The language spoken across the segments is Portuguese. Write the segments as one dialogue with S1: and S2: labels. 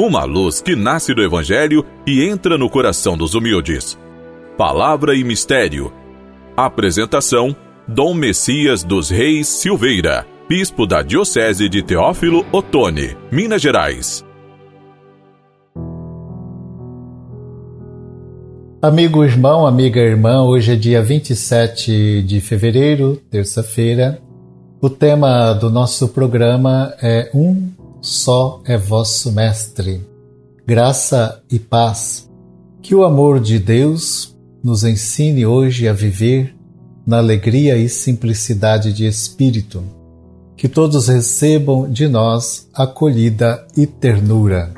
S1: uma luz que nasce do Evangelho e entra no coração dos humildes. Palavra e Mistério. Apresentação: Dom Messias dos Reis Silveira, Bispo da Diocese de Teófilo Otoni, Minas Gerais.
S2: Amigo irmão, amiga irmã, hoje é dia 27 de fevereiro, terça-feira. O tema do nosso programa é Um só é vosso Mestre. Graça e paz. Que o amor de Deus nos ensine hoje a viver na alegria e simplicidade de espírito. Que todos recebam de nós acolhida e ternura.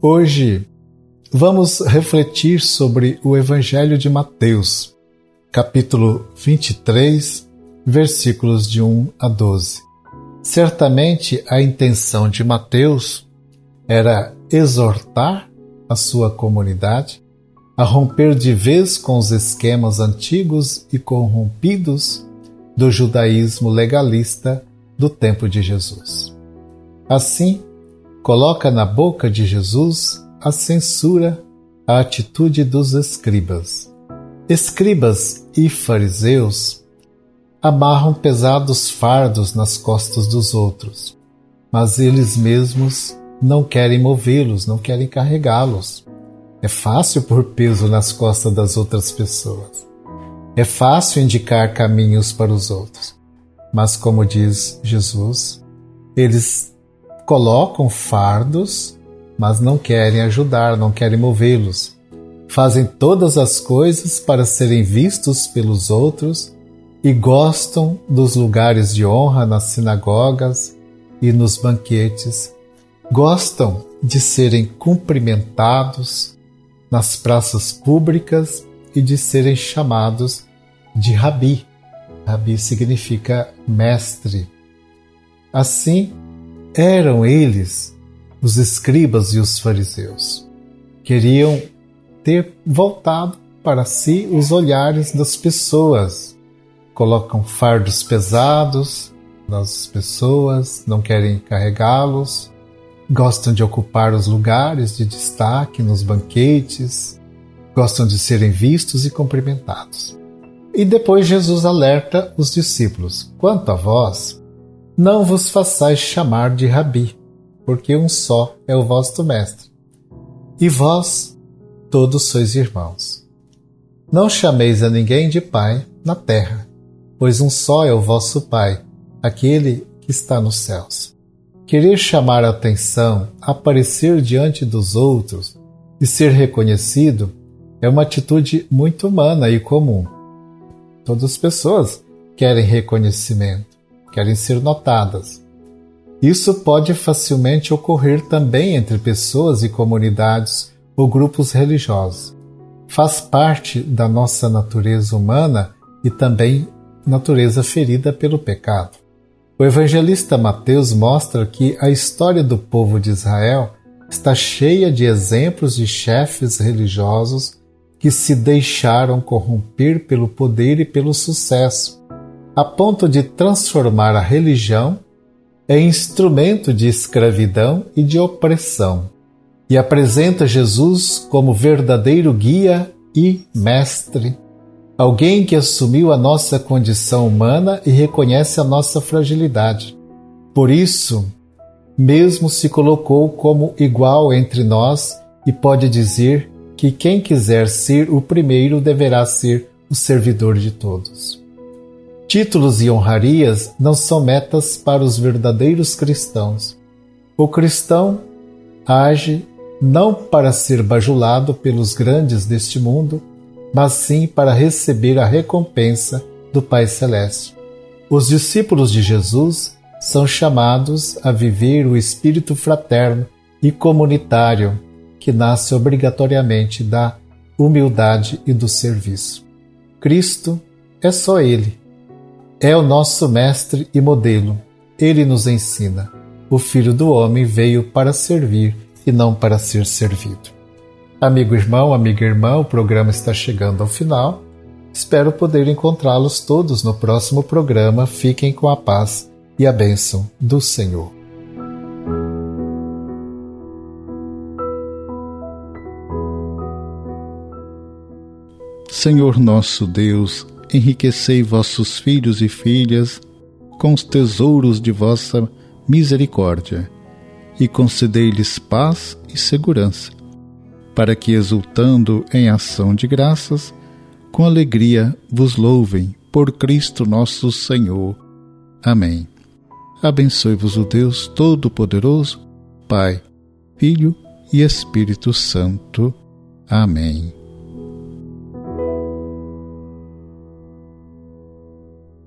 S2: Hoje vamos refletir sobre o Evangelho de Mateus, capítulo 23, versículos de 1 a 12. Certamente a intenção de Mateus era exortar a sua comunidade a romper de vez com os esquemas antigos e corrompidos do judaísmo legalista do tempo de Jesus. Assim, coloca na boca de Jesus a censura à atitude dos escribas. Escribas e fariseus amarram pesados fardos nas costas dos outros, mas eles mesmos não querem movê-los, não querem carregá-los. É fácil pôr peso nas costas das outras pessoas. É fácil indicar caminhos para os outros. Mas, como diz Jesus, eles colocam fardos, mas não querem ajudar, não querem movê-los. Fazem todas as coisas para serem vistos pelos outros e gostam dos lugares de honra nas sinagogas e nos banquetes, gostam de serem cumprimentados nas praças públicas e de serem chamados de rabi. Rabi significa mestre. Assim, eram eles, os escribas e os fariseus. Queriam ter voltado para si os olhares das pessoas colocam fardos pesados nas pessoas, não querem carregá-los, gostam de ocupar os lugares de destaque nos banquetes, gostam de serem vistos e cumprimentados. E depois Jesus alerta os discípulos: Quanto a vós, não vos façais chamar de rabi, porque um só é o vosso mestre. E vós, todos sois irmãos. Não chameis a ninguém de pai na terra, pois um só é o vosso Pai, aquele que está nos céus. Querer chamar a atenção, aparecer diante dos outros e ser reconhecido é uma atitude muito humana e comum. Todas as pessoas querem reconhecimento, querem ser notadas. Isso pode facilmente ocorrer também entre pessoas e comunidades ou grupos religiosos. Faz parte da nossa natureza humana e também natureza ferida pelo pecado. O evangelista Mateus mostra que a história do povo de Israel está cheia de exemplos de chefes religiosos que se deixaram corromper pelo poder e pelo sucesso, a ponto de transformar a religião em instrumento de escravidão e de opressão, e apresenta Jesus como verdadeiro guia e mestre alguém que assumiu a nossa condição humana e reconhece a nossa fragilidade. Por isso, mesmo se colocou como igual entre nós e pode dizer que quem quiser ser o primeiro deverá ser o servidor de todos. Títulos e honrarias não são metas para os verdadeiros cristãos. O cristão age não para ser bajulado pelos grandes deste mundo, mas sim para receber a recompensa do Pai Celeste. Os discípulos de Jesus são chamados a viver o espírito fraterno e comunitário que nasce obrigatoriamente da humildade e do serviço. Cristo é só Ele. É o nosso mestre e modelo. Ele nos ensina. O Filho do Homem veio para servir e não para ser servido. Amigo irmão, amiga irmã, o programa está chegando ao final. Espero poder encontrá-los todos no próximo programa. Fiquem com a paz e a bênção do Senhor. Senhor nosso Deus, enriquecei vossos filhos e filhas com os tesouros de vossa misericórdia e concedei-lhes paz e segurança para que, exultando em ação de graças, com alegria vos louvem por Cristo nosso Senhor. Amém. Abençoe-vos o Deus Todo-Poderoso, Pai, Filho e Espírito Santo. Amém.